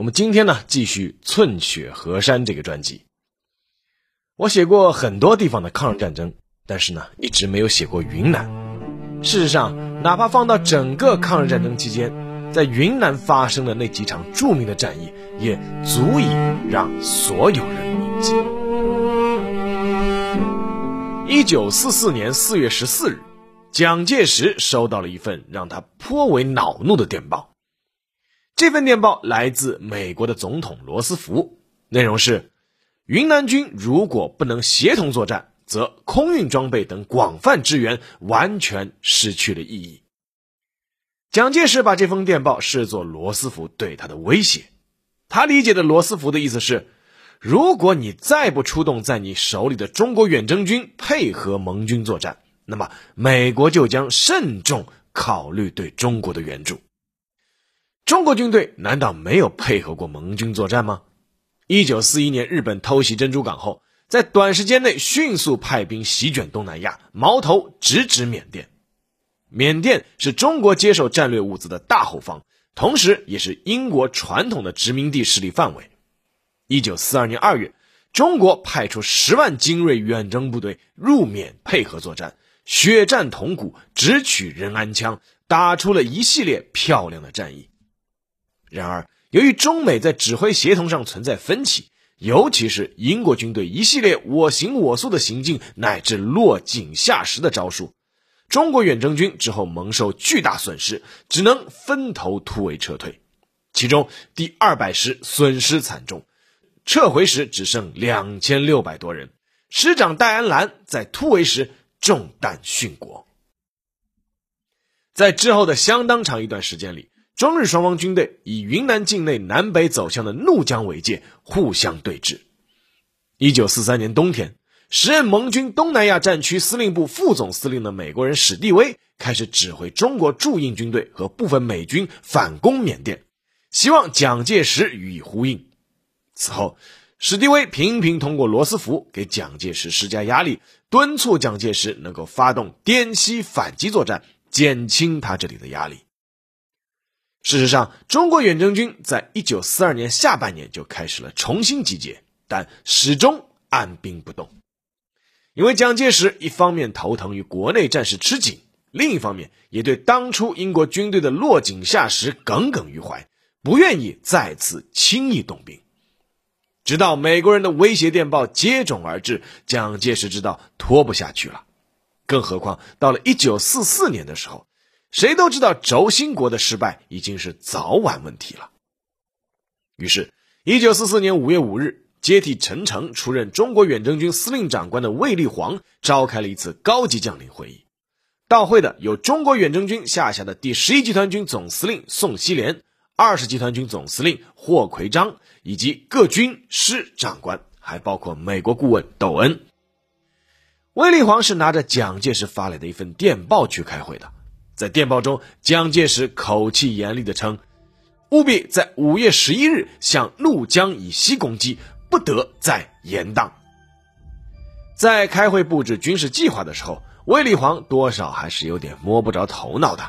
我们今天呢，继续《寸雪河山》这个专辑。我写过很多地方的抗日战争，但是呢，一直没有写过云南。事实上，哪怕放到整个抗日战争期间，在云南发生的那几场著名的战役，也足以让所有人铭记。一九四四年四月十四日，蒋介石收到了一份让他颇为恼怒的电报。这份电报来自美国的总统罗斯福，内容是：云南军如果不能协同作战，则空运装备等广泛支援完全失去了意义。蒋介石把这封电报视作罗斯福对他的威胁，他理解的罗斯福的意思是：如果你再不出动在你手里的中国远征军配合盟军作战，那么美国就将慎重考虑对中国的援助。中国军队难道没有配合过盟军作战吗？一九四一年日本偷袭珍珠港后，在短时间内迅速派兵席卷东南亚，矛头直指缅甸。缅甸是中国接受战略物资的大后方，同时也是英国传统的殖民地势力范围。一九四二年二月，中国派出十万精锐远征部队入缅配合作战，血战铜鼓，直取仁安羌，打出了一系列漂亮的战役。然而，由于中美在指挥协同上存在分歧，尤其是英国军队一系列我行我素的行径，乃至落井下石的招数，中国远征军之后蒙受巨大损失，只能分头突围撤退。其中，第二百师损失惨重，撤回时只剩两千六百多人。师长戴安澜在突围时中弹殉国。在之后的相当长一段时间里。中日双方军队以云南境内南北走向的怒江为界，互相对峙。一九四三年冬天，时任盟军东南亚战区司令部副总司令的美国人史蒂威开始指挥中国驻印军队和部分美军反攻缅甸，希望蒋介石予以呼应。此后，史蒂威频频通过罗斯福给蒋介石施加压力，敦促蒋介石能够发动滇西反击作战，减轻他这里的压力。事实上，中国远征军在一九四二年下半年就开始了重新集结，但始终按兵不动。因为蒋介石一方面头疼于国内战事吃紧，另一方面也对当初英国军队的落井下石耿耿于怀，不愿意再次轻易动兵。直到美国人的威胁电报接踵而至，蒋介石知道拖不下去了。更何况到了一九四四年的时候。谁都知道轴心国的失败已经是早晚问题了。于是，一九四四年五月五日，接替陈诚出任中国远征军司令长官的卫立煌召开了一次高级将领会议。到会的有中国远征军下辖的第十一集团军总司令宋希濂、二十集团军总司令霍奎章以及各军师长官，还包括美国顾问窦恩。卫立煌是拿着蒋介石发来的一份电报去开会的。在电报中，蒋介石口气严厉地称：“务必在五月十一日向怒江以西攻击，不得再延宕。”在开会布置军事计划的时候，卫立煌多少还是有点摸不着头脑的。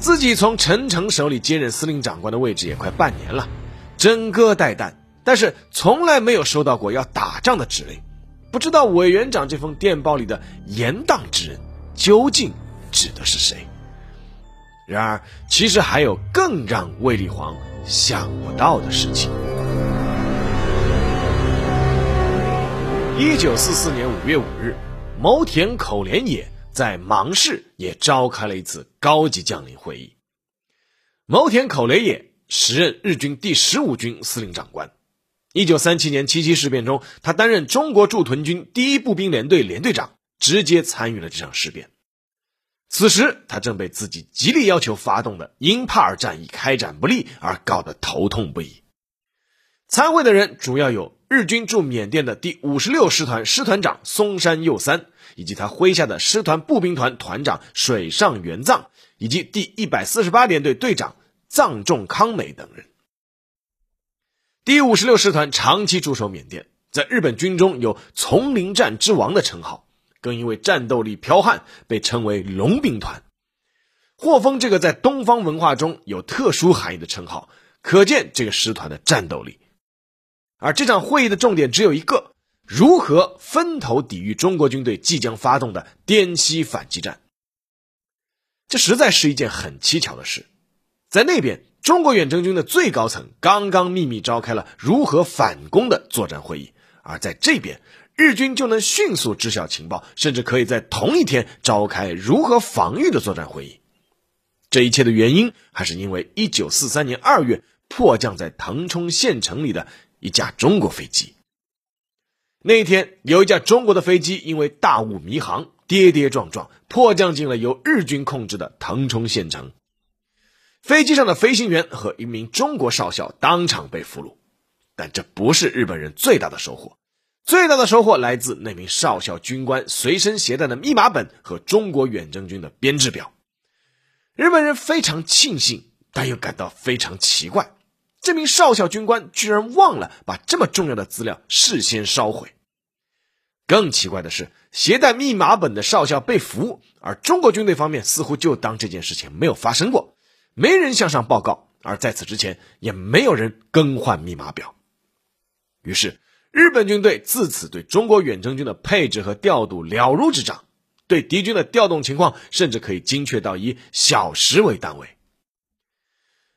自己从陈诚手里接任司令长官的位置也快半年了，枕戈待旦，但是从来没有收到过要打仗的指令。不知道委员长这封电报里的“延宕之人”究竟？指的是谁？然而，其实还有更让卫立煌想不到的事情。一九四四年五月五日，牟田口连野在芒市也召开了一次高级将领会议。牟田口连野时任日军第十五军司令长官。一九三七年七七事变中，他担任中国驻屯军第一步兵连队连队长，直接参与了这场事变。此时，他正被自己极力要求发动的英帕尔战役开展不利而搞得头痛不已。参会的人主要有日军驻缅甸的第五十六师团师团长松山佑三，以及他麾下的师团步兵团团长水上元藏，以及第一百四十八联队队长藏仲康美等人。第五十六师团长期驻守缅甸，在日本军中有“丛林战之王”的称号，更因为战斗力剽悍，被称为“龙兵团”。霍峰这个在东方文化中有特殊含义的称号，可见这个师团的战斗力。而这场会议的重点只有一个：如何分头抵御中国军队即将发动的滇西反击战。这实在是一件很蹊跷的事，在那边。中国远征军的最高层刚刚秘密召开了如何反攻的作战会议，而在这边，日军就能迅速知晓情报，甚至可以在同一天召开如何防御的作战会议。这一切的原因，还是因为1943年2月迫降在腾冲县城里的一架中国飞机。那一天，有一架中国的飞机因为大雾迷航，跌跌撞撞迫降进了由日军控制的腾冲县城。飞机上的飞行员和一名中国少校当场被俘虏，但这不是日本人最大的收获。最大的收获来自那名少校军官随身携带的密码本和中国远征军的编制表。日本人非常庆幸，但又感到非常奇怪：这名少校军官居然忘了把这么重要的资料事先烧毁。更奇怪的是，携带密码本的少校被俘，而中国军队方面似乎就当这件事情没有发生过。没人向上报告，而在此之前也没有人更换密码表。于是，日本军队自此对中国远征军的配置和调度了如指掌，对敌军的调动情况甚至可以精确到以小时为单位。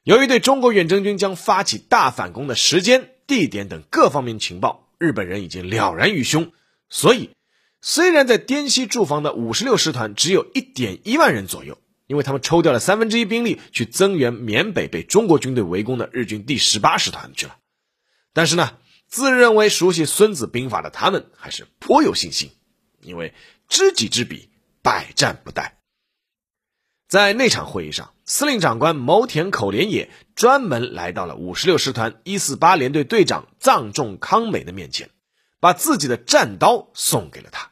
由于对中国远征军将发起大反攻的时间、地点等各方面情报，日本人已经了然于胸，所以，虽然在滇西驻防的五十六师团只有一点一万人左右。因为他们抽调了三分之一兵力去增援缅北被中国军队围攻的日军第十八师团去了，但是呢，自认为熟悉《孙子兵法》的他们还是颇有信心，因为知己知彼，百战不殆。在那场会议上，司令长官牟田口连也专门来到了五十六师团一四八联队队长藏仲康美的面前，把自己的战刀送给了他。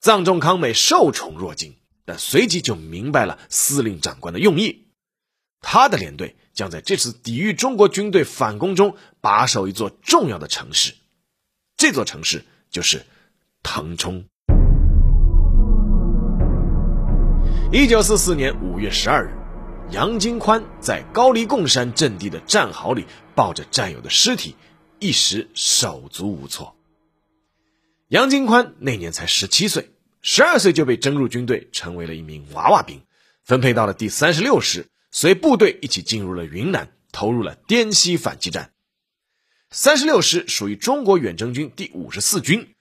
藏仲康美受宠若惊。但随即就明白了司令长官的用意，他的连队将在这次抵御中国军队反攻中把守一座重要的城市，这座城市就是腾冲。一九四四年五月十二日，杨金宽在高黎贡山阵地的战壕里抱着战友的尸体，一时手足无措。杨金宽那年才十七岁。十二岁就被征入军队，成为了一名娃娃兵，分配到了第三十六师，随部队一起进入了云南，投入了滇西反击战。三十六师属于中国远征军第五十四军，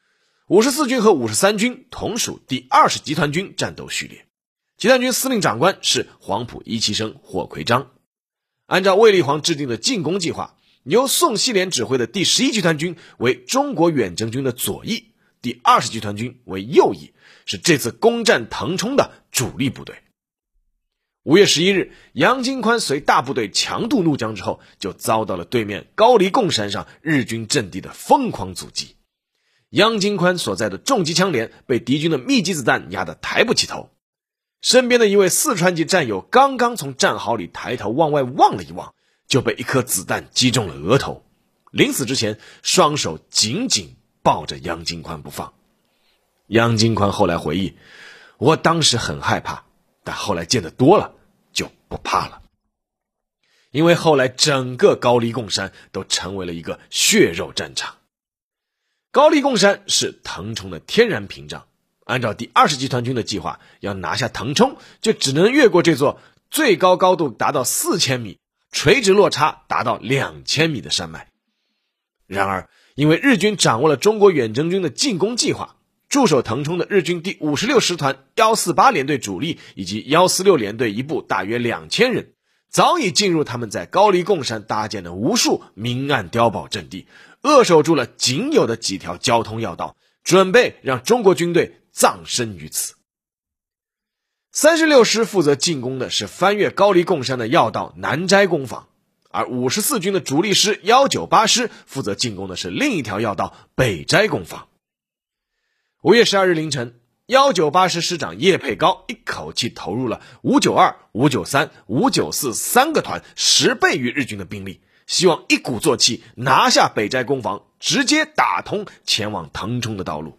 五十四军和五十三军同属第二十集团军战斗序列，集团军司令长官是黄埔一期生霍奎章。按照卫立煌制定的进攻计划，由宋希濂指挥的第十一集团军为中国远征军的左翼，第二十集团军为右翼。是这次攻占腾冲的主力部队。五月十一日，杨金宽随大部队强渡怒江之后，就遭到了对面高黎贡山上日军阵地的疯狂阻击。杨金宽所在的重机枪连被敌军的密集子弹压得抬不起头，身边的一位四川籍战友刚刚从战壕里抬头往外望了一望，就被一颗子弹击中了额头，临死之前双手紧紧抱着杨金宽不放。杨金宽后来回忆：“我当时很害怕，但后来见得多了，不怕了。因为后来整个高黎贡山都成为了一个血肉战场。高黎贡山是腾冲的天然屏障，按照第二十集团军的计划，要拿下腾冲，就只能越过这座最高高度达到四千米、垂直落差达到两千米的山脉。然而，因为日军掌握了中国远征军的进攻计划。”驻守腾冲的日军第五十六师团幺四八联队主力以及幺四六联队一部大约两千人，早已进入他们在高黎贡山搭建的无数明暗碉堡阵地，扼守住了仅有的几条交通要道，准备让中国军队葬身于此。三十六师负责进攻的是翻越高黎贡山的要道南斋攻防，而五十四军的主力师幺九八师负责进攻的是另一条要道北斋攻防。五月十二日凌晨，幺九八师师长叶佩高一口气投入了五九二、五九三、五九四三个团十倍于日军的兵力，希望一鼓作气拿下北斋攻防，直接打通前往腾冲的道路。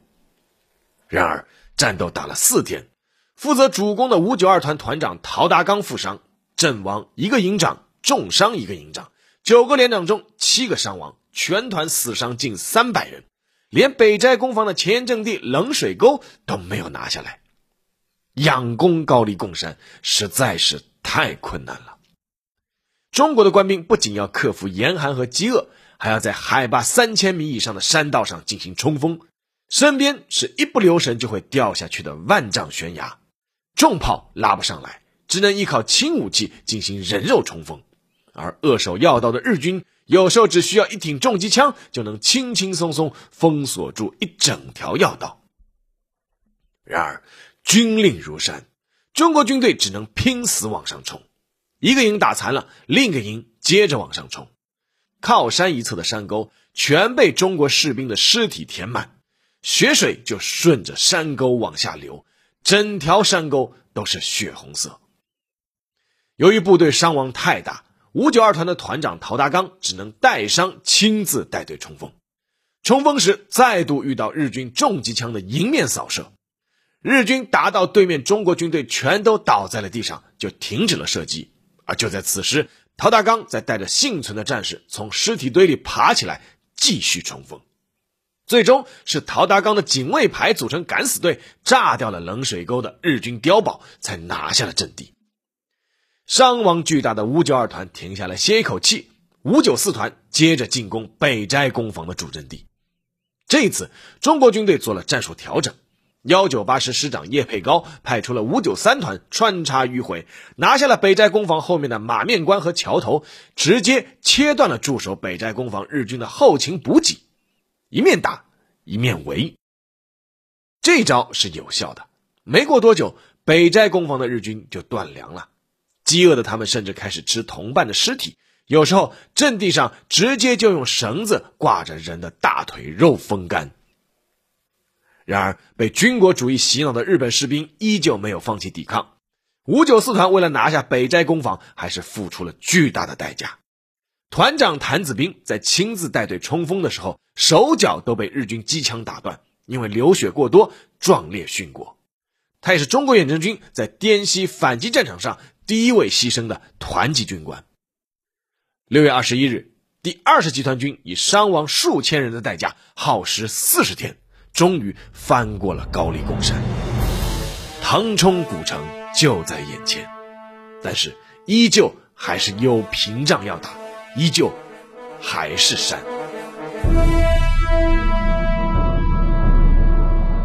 然而，战斗打了四天，负责主攻的五九二团团长陶达刚负伤，阵亡一个营长，重伤一个营长，九个连长中七个伤亡，全团死伤近三百人。连北斋攻防的前沿阵地冷水沟都没有拿下来，仰攻高丽贡山实在是太困难了。中国的官兵不仅要克服严寒和饥饿，还要在海拔三千米以上的山道上进行冲锋，身边是一不留神就会掉下去的万丈悬崖，重炮拉不上来，只能依靠轻武器进行人肉冲锋，而扼守要道的日军。有时候只需要一挺重机枪，就能轻轻松松封锁住一整条要道。然而，军令如山，中国军队只能拼死往上冲。一个营打残了，另一个营接着往上冲。靠山一侧的山沟全被中国士兵的尸体填满，血水就顺着山沟往下流，整条山沟都是血红色。由于部队伤亡太大。五九二团的团长陶达刚只能带伤亲自带队冲锋，冲锋时再度遇到日军重机枪的迎面扫射，日军打到对面中国军队全都倒在了地上，就停止了射击。而就在此时，陶达刚在带着幸存的战士从尸体堆里爬起来，继续冲锋。最终是陶达刚的警卫排组成敢死队，炸掉了冷水沟的日军碉堡，才拿下了阵地。伤亡巨大的五九二团停下来歇一口气，五九四团接着进攻北斋攻防的主阵地。这一次中国军队做了战术调整，幺九八师师长叶佩高派出了五九三团穿插迂回，拿下了北斋攻防后面的马面关和桥头，直接切断了驻守北斋攻防日军的后勤补给，一面打一面围。这招是有效的，没过多久，北斋攻防的日军就断粮了。饥饿的他们甚至开始吃同伴的尸体，有时候阵地上直接就用绳子挂着人的大腿肉风干。然而，被军国主义洗脑的日本士兵依旧没有放弃抵抗。五九四团为了拿下北斋攻防，还是付出了巨大的代价。团长谭子兵在亲自带队冲锋的时候，手脚都被日军机枪打断，因为流血过多，壮烈殉国。他也是中国远征军在滇西反击战场上。第一位牺牲的团级军官。六月二十一日，第二十集团军以伤亡数千人的代价，耗时四十天，终于翻过了高丽贡山。腾冲古城就在眼前，但是依旧还是有屏障要打，依旧还是山。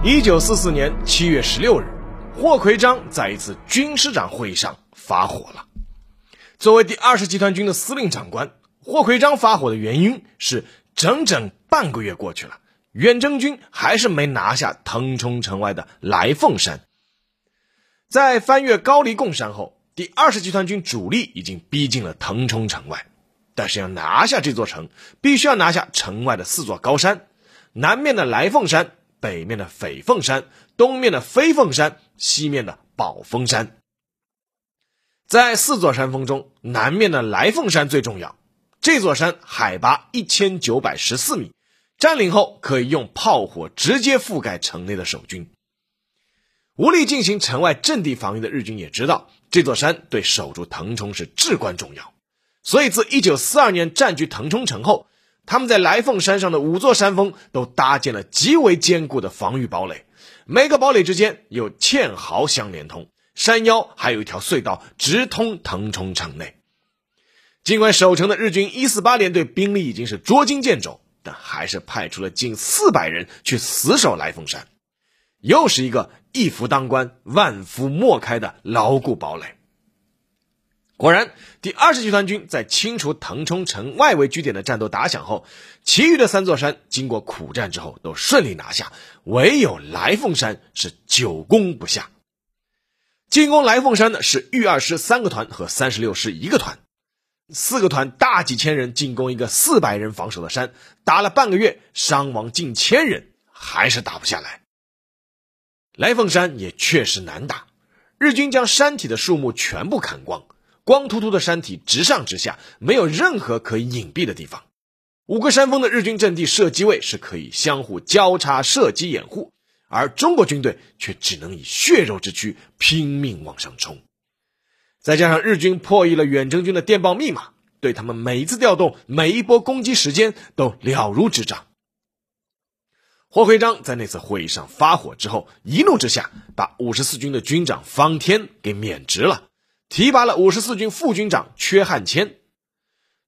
一九四四年七月十六日，霍奎章在一次军师长会议上。发火了。作为第二十集团军的司令长官，霍奎章发火的原因是，整整半个月过去了，远征军还是没拿下腾冲城外的来凤山。在翻越高黎贡山后，第二十集团军主力已经逼近了腾冲城外，但是要拿下这座城，必须要拿下城外的四座高山：南面的来凤山，北面的斐凤山，东面的飞凤山，西面的宝峰山。在四座山峰中，南面的来凤山最重要。这座山海拔一千九百十四米，占领后可以用炮火直接覆盖城内的守军。无力进行城外阵地防御的日军也知道，这座山对守住腾冲是至关重要。所以，自一九四二年占据腾冲城后，他们在来凤山上的五座山峰都搭建了极为坚固的防御堡垒，每个堡垒之间有堑壕相连通。山腰还有一条隧道直通腾冲城内。尽管守城的日军一四八联队兵力已经是捉襟见肘，但还是派出了近四百人去死守来凤山，又是一个一夫当关、万夫莫开的牢固堡垒。果然，第二十集团军在清除腾冲城外围据点的战斗打响后，其余的三座山经过苦战之后都顺利拿下，唯有来凤山是久攻不下。进攻来凤山的是豫二师三个团和三十六师一个团，四个团大几千人进攻一个四百人防守的山，打了半个月，伤亡近千人，还是打不下来。来凤山也确实难打，日军将山体的树木全部砍光，光秃秃的山体直上直下，没有任何可以隐蔽的地方。五个山峰的日军阵地射击位是可以相互交叉射击掩护，而中国军队却只能以血肉之躯拼命往上冲。再加上日军破译了远征军的电报密码，对他们每一次调动、每一波攻击时间都了如指掌。霍奎章在那次会议上发火之后，一怒之下把五十四军的军长方天给免职了，提拔了五十四军副军长阙汉谦。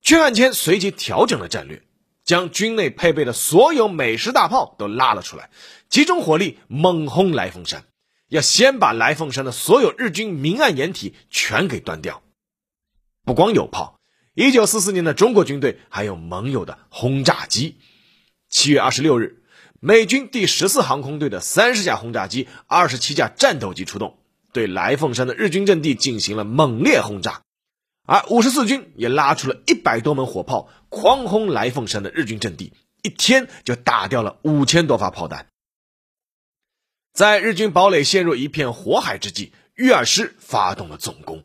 阙汉谦随即调整了战略。将军内配备的所有美式大炮都拉了出来，集中火力猛轰来凤山，要先把来凤山的所有日军明暗掩体全给端掉。不光有炮，一九四四年的中国军队还有盟友的轰炸机。七月二十六日，美军第十四航空队的三十架轰炸机、二十七架战斗机出动，对来凤山的日军阵地进行了猛烈轰炸。而五十四军也拉出了一百多门火炮，狂轰来凤山的日军阵地，一天就打掉了五千多发炮弹。在日军堡垒陷入一片火海之际，豫二师发动了总攻。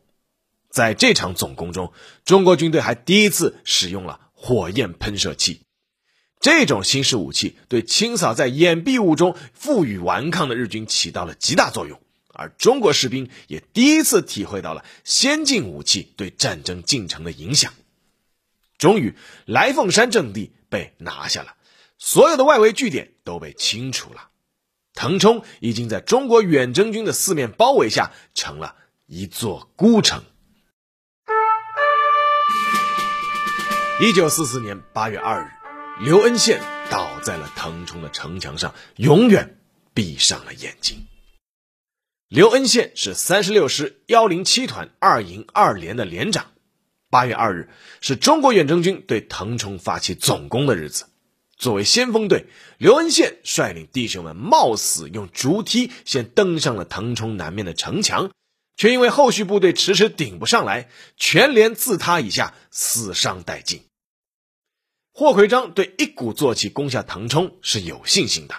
在这场总攻中，中国军队还第一次使用了火焰喷射器。这种新式武器对清扫在掩蔽物中负隅顽抗的日军起到了极大作用。而中国士兵也第一次体会到了先进武器对战争进程的影响。终于，来凤山阵地被拿下了，所有的外围据点都被清除了，腾冲已经在中国远征军的四面包围下成了一座孤城。一九四四年八月二日，刘恩宪倒在了腾冲的城墙上，永远闭上了眼睛。刘恩宪是三十六师幺零七团二营二连的连长。八月二日是中国远征军对腾冲发起总攻的日子。作为先锋队，刘恩宪率领弟兄们冒死用竹梯先登上了腾冲南面的城墙，却因为后续部队迟迟顶不上来，全连自他以下，死伤殆尽。霍奎章对一鼓作气攻下腾冲是有信心的，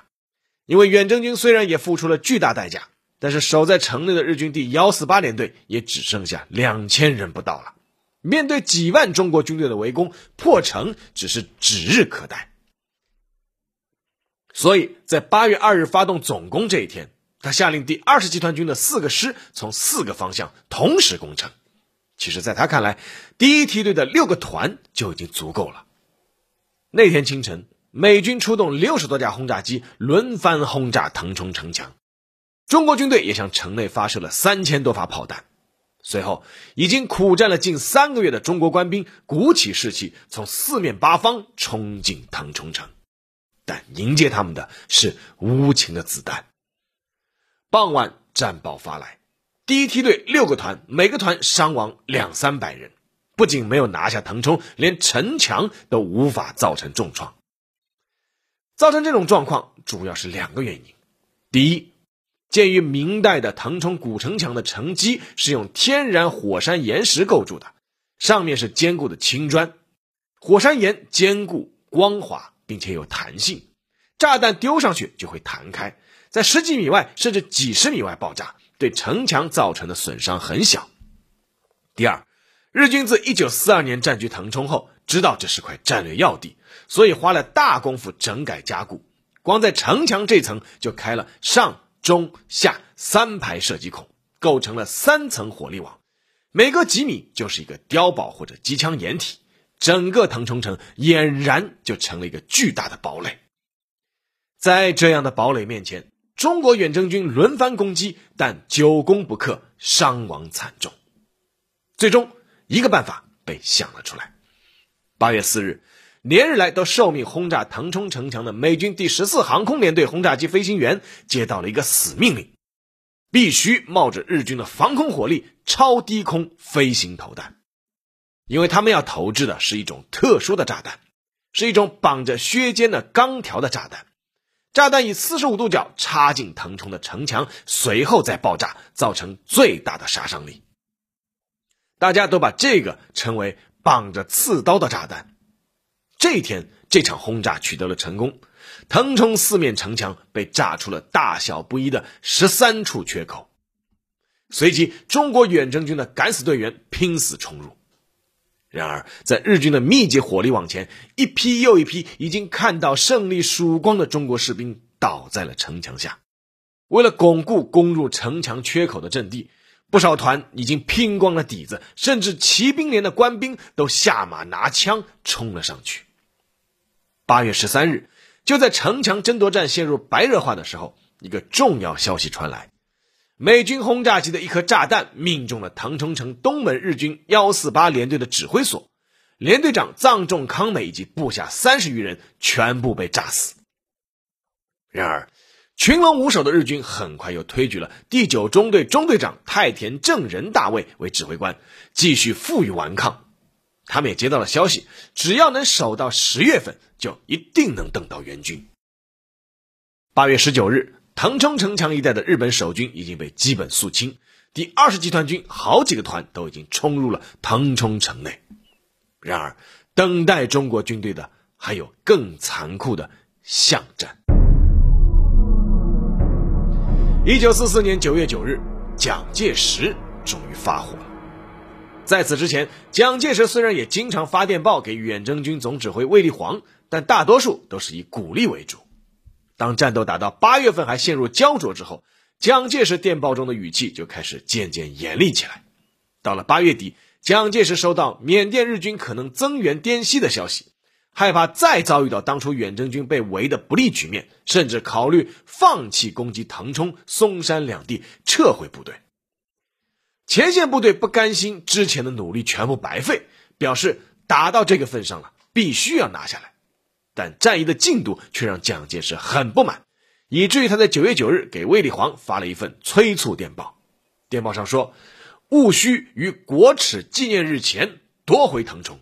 因为远征军虽然也付出了巨大代价。但是守在城内的日军第幺四八联队也只剩下两千人不到了，面对几万中国军队的围攻，破城只是指日可待。所以在八月二日发动总攻这一天，他下令第二十集团军的四个师从四个方向同时攻城。其实，在他看来，第一梯队的六个团就已经足够了。那天清晨，美军出动六十多架轰炸机，轮番轰炸腾冲城墙。中国军队也向城内发射了三千多发炮弹，随后已经苦战了近三个月的中国官兵鼓起士气，从四面八方冲进腾冲城，但迎接他们的是无情的子弹。傍晚，战报发来，第一梯队六个团，每个团伤亡两三百人，不仅没有拿下腾冲，连城墙都无法造成重创。造成这种状况，主要是两个原因，第一。鉴于明代的腾冲古城墙的城基是用天然火山岩石构筑的，上面是坚固的青砖，火山岩坚固、光滑，并且有弹性，炸弹丢上去就会弹开，在十几米外甚至几十米外爆炸，对城墙造成的损伤很小。第二，日军自一九四二年占据腾冲后，知道这是块战略要地，所以花了大功夫整改加固，光在城墙这层就开了上。中下三排射击孔构成了三层火力网，每隔几米就是一个碉堡或者机枪掩体，整个腾冲城俨然就成了一个巨大的堡垒。在这样的堡垒面前，中国远征军轮番攻击，但久攻不克，伤亡惨重。最终，一个办法被想了出来。八月四日。连日来都受命轰炸腾冲城墙的美军第十四航空联队轰炸机飞行员接到了一个死命令：必须冒着日军的防空火力超低空飞行投弹，因为他们要投掷的是一种特殊的炸弹，是一种绑着削尖的钢条的炸弹。炸弹以四十五度角插进腾冲的城墙，随后再爆炸，造成最大的杀伤力。大家都把这个称为绑着刺刀的炸弹。这一天，这场轰炸取得了成功，腾冲四面城墙被炸出了大小不一的十三处缺口。随即，中国远征军的敢死队员拼死冲入。然而，在日军的密集火力往前，一批又一批已经看到胜利曙光的中国士兵倒在了城墙下。为了巩固攻入城墙缺口的阵地，不少团已经拼光了底子，甚至骑兵连的官兵都下马拿枪冲了上去。八月十三日，就在城墙争夺战陷入白热化的时候，一个重要消息传来：美军轰炸机的一颗炸弹命中了腾冲城东门日军幺四八联队的指挥所，连队长藏重康美以及部下三十余人全部被炸死。然而，群龙无首的日军很快又推举了第九中队中队长太田正仁大尉为指挥官，继续负隅顽抗。他们也接到了消息，只要能守到十月份，就一定能等到援军。八月十九日，腾冲城墙一带的日本守军已经被基本肃清，第二十集团军好几个团都已经冲入了腾冲城内。然而，等待中国军队的还有更残酷的巷战。一九四四年九月九日，蒋介石终于发火了。在此之前，蒋介石虽然也经常发电报给远征军总指挥卫立煌，但大多数都是以鼓励为主。当战斗打到八月份还陷入焦灼之后，蒋介石电报中的语气就开始渐渐严厉起来。到了八月底，蒋介石收到缅甸日军可能增援滇西的消息。害怕再遭遇到当初远征军被围的不利局面，甚至考虑放弃攻击腾冲、松山两地，撤回部队。前线部队不甘心之前的努力全部白费，表示打到这个份上了，必须要拿下来。但战役的进度却让蒋介石很不满，以至于他在九月九日给卫立煌发了一份催促电报。电报上说：“务须于国耻纪念日前夺回腾冲。”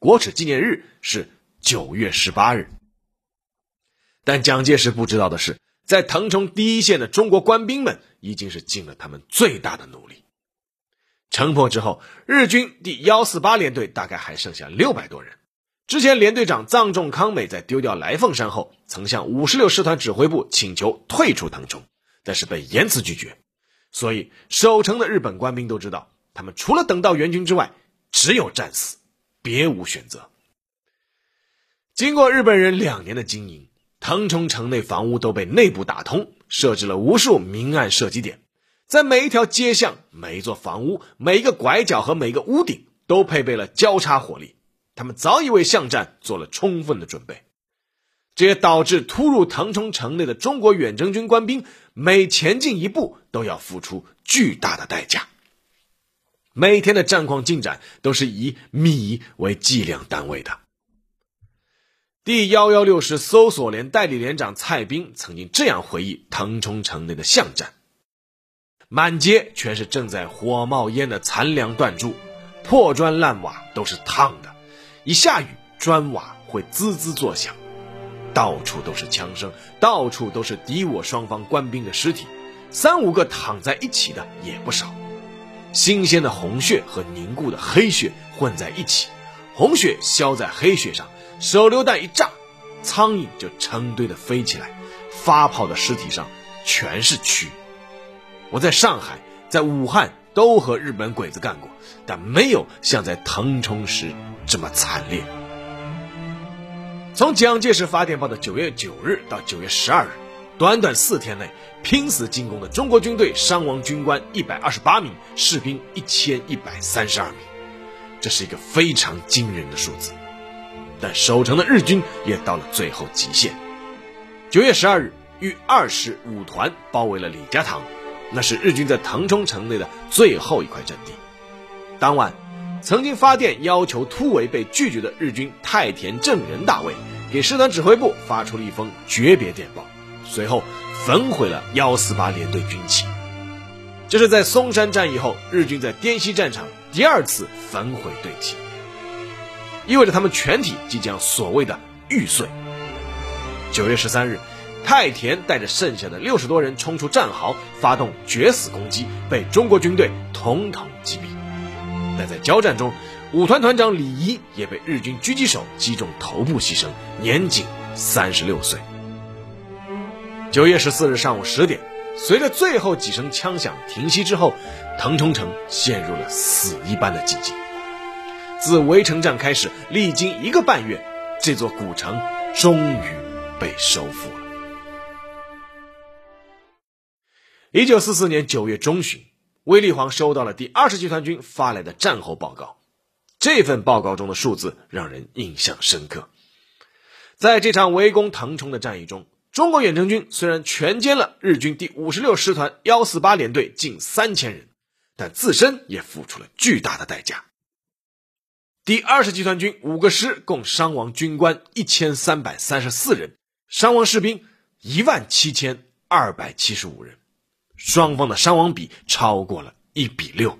国耻纪念日是九月十八日，但蒋介石不知道的是，在腾冲第一线的中国官兵们已经是尽了他们最大的努力。城破之后，日军第幺四八联队大概还剩下六百多人。之前联队长藏重康美在丢掉来凤山后，曾向五十六师团指挥部请求退出腾冲，但是被严词拒绝。所以守城的日本官兵都知道，他们除了等到援军之外，只有战死。别无选择。经过日本人两年的经营，腾冲城内房屋都被内部打通，设置了无数明暗射击点，在每一条街巷、每一座房屋、每一个拐角和每个屋顶都配备了交叉火力。他们早已为巷战做了充分的准备，这也导致突入腾冲城内的中国远征军官兵每前进一步都要付出巨大的代价。每天的战况进展都是以米为计量单位的。第幺幺六师搜索连代理连长蔡斌曾经这样回忆腾冲城内的巷战：满街全是正在火冒烟的残梁断柱，破砖烂瓦都是烫的，一下雨砖瓦会滋滋作响，到处都是枪声，到处都是敌我双方官兵的尸体，三五个躺在一起的也不少。新鲜的红血和凝固的黑血混在一起，红血消在黑血上，手榴弹一炸，苍蝇就成堆的飞起来，发泡的尸体上全是蛆。我在上海，在武汉都和日本鬼子干过，但没有像在腾冲时这么惨烈。从蒋介石发电报的九月九日到九月十二日。短短四天内，拼死进攻的中国军队伤亡军官一百二十八名，士兵一千一百三十二名，这是一个非常惊人的数字。但守城的日军也到了最后极限。九月十二日，豫二师五团包围了李家塘，那是日军在腾冲城内的最后一块阵地。当晚，曾经发电要求突围被拒绝的日军太田正仁大尉，给师团指挥部发出了一封诀别电报。随后焚毁了幺四八联队军旗，这是在松山战役后日军在滇西战场第二次焚毁队旗，意味着他们全体即将所谓的玉碎。九月十三日，太田带着剩下的六十多人冲出战壕，发动决死攻击，被中国军队统统击毙。但在交战中，五团团长李仪也被日军狙击手击中头部牺牲，年仅三十六岁。九月十四日上午十点，随着最后几声枪响停息之后，腾冲城陷入了死一般的寂静。自围城战开始，历经一个半月，这座古城终于被收复了。一九四四年九月中旬，卫立煌收到了第二十集团军发来的战后报告。这份报告中的数字让人印象深刻。在这场围攻腾冲的战役中，中国远征军虽然全歼了日军第五十六师团幺四八联队近三千人，但自身也付出了巨大的代价。第二十集团军五个师共伤亡军官一千三百三十四人，伤亡士兵一万七千二百七十五人，双方的伤亡比超过了一比六。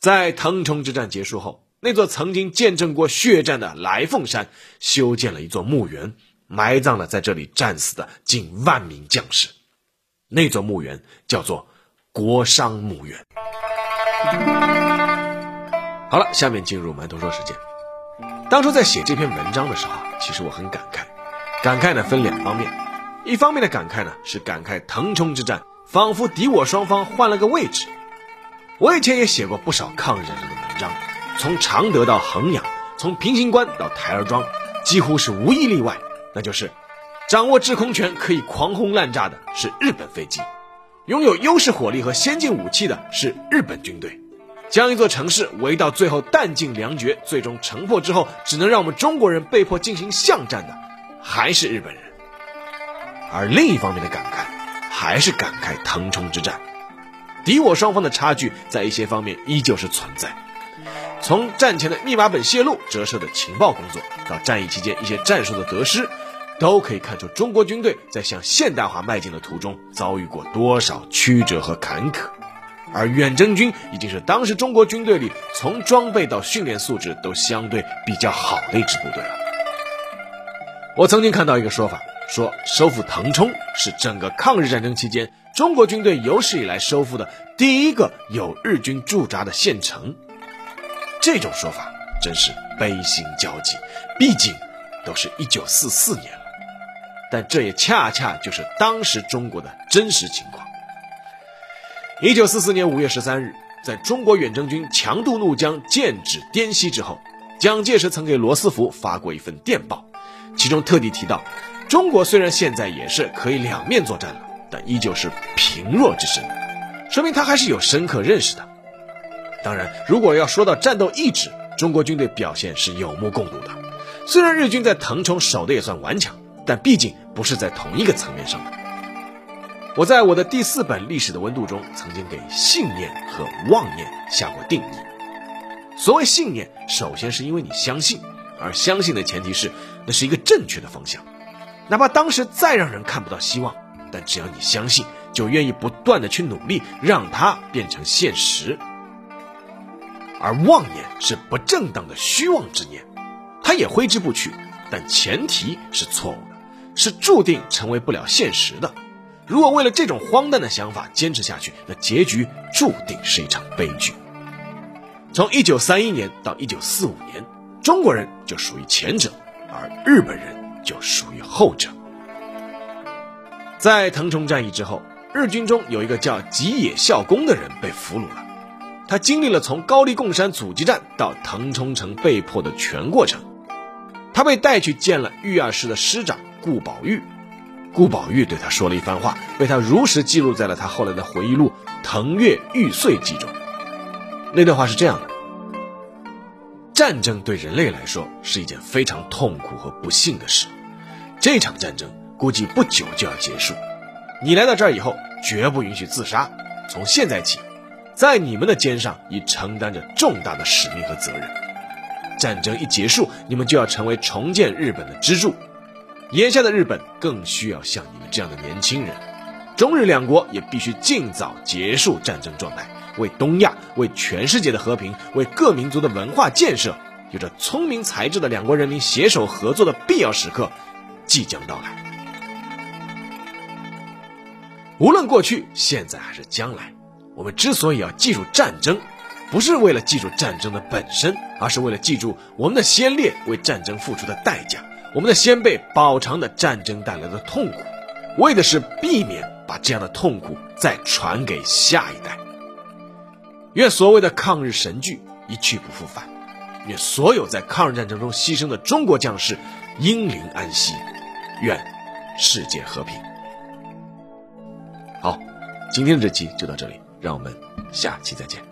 在腾冲之战结束后，那座曾经见证过血战的来凤山修建了一座墓园，埋葬了在这里战死的近万名将士。那座墓园叫做国殇墓园。好了，下面进入馒头说时间。当初在写这篇文章的时候，其实我很感慨。感慨呢分两方面，一方面的感慨呢是感慨腾冲之战仿佛敌我双方换了个位置。我以前也写过不少抗日战争的文章，从常德到衡阳，从平型关到台儿庄，几乎是无一例外，那就是掌握制空权可以狂轰滥炸的是日本飞机，拥有优势火力和先进武器的是日本军队。将一座城市围到最后弹尽粮绝，最终城破之后，只能让我们中国人被迫进行巷战的，还是日本人。而另一方面的感慨，还是感慨腾冲之战，敌我双方的差距在一些方面依旧是存在。从战前的密码本泄露、折射的情报工作，到战役期间一些战术的得失，都可以看出中国军队在向现代化迈进的途中遭遇过多少曲折和坎坷。而远征军已经是当时中国军队里从装备到训练素质都相对比较好的一支部队了。我曾经看到一个说法，说收复腾冲是整个抗日战争期间中国军队有史以来收复的第一个有日军驻扎的县城。这种说法真是悲心交集，毕竟都是一九四四年了，但这也恰恰就是当时中国的真实情况。一九四四年五月十三日，在中国远征军强渡怒江、剑指滇西之后，蒋介石曾给罗斯福发过一份电报，其中特地提到，中国虽然现在也是可以两面作战了，但依旧是贫弱之身，说明他还是有深刻认识的。当然，如果要说到战斗意志，中国军队表现是有目共睹的。虽然日军在腾冲守的也算顽强，但毕竟不是在同一个层面上的。我在我的第四本《历史的温度》中，曾经给信念和妄念下过定义。所谓信念，首先是因为你相信，而相信的前提是那是一个正确的方向，哪怕当时再让人看不到希望，但只要你相信，就愿意不断的去努力，让它变成现实。而妄念是不正当的虚妄之念，它也挥之不去，但前提是错误的，是注定成为不了现实的。如果为了这种荒诞的想法坚持下去，那结局注定是一场悲剧。从一九三一年到一九四五年，中国人就属于前者，而日本人就属于后者。在腾冲战役之后，日军中有一个叫吉野孝公的人被俘虏了，他经历了从高丽贡山阻击战到腾冲城被迫的全过程，他被带去见了御二师的师长顾宝玉。顾宝玉对他说了一番话，被他如实记录在了他后来的回忆录《腾越玉碎记》中。那段话是这样的：战争对人类来说是一件非常痛苦和不幸的事，这场战争估计不久就要结束。你来到这儿以后，绝不允许自杀。从现在起，在你们的肩上已承担着重大的使命和责任。战争一结束，你们就要成为重建日本的支柱。眼下的日本更需要像你们这样的年轻人，中日两国也必须尽早结束战争状态，为东亚、为全世界的和平、为各民族的文化建设，有着聪明才智的两国人民携手合作的必要时刻即将到来。无论过去、现在还是将来，我们之所以要记住战争，不是为了记住战争的本身，而是为了记住我们的先烈为战争付出的代价，我们的先辈饱尝的战争带来的痛苦，为的是避免把这样的痛苦再传给下一代。愿所谓的抗日神剧一去不复返，愿所有在抗日战争中牺牲的中国将士英灵安息，愿世界和平。好，今天的这期就到这里，让我们下期再见。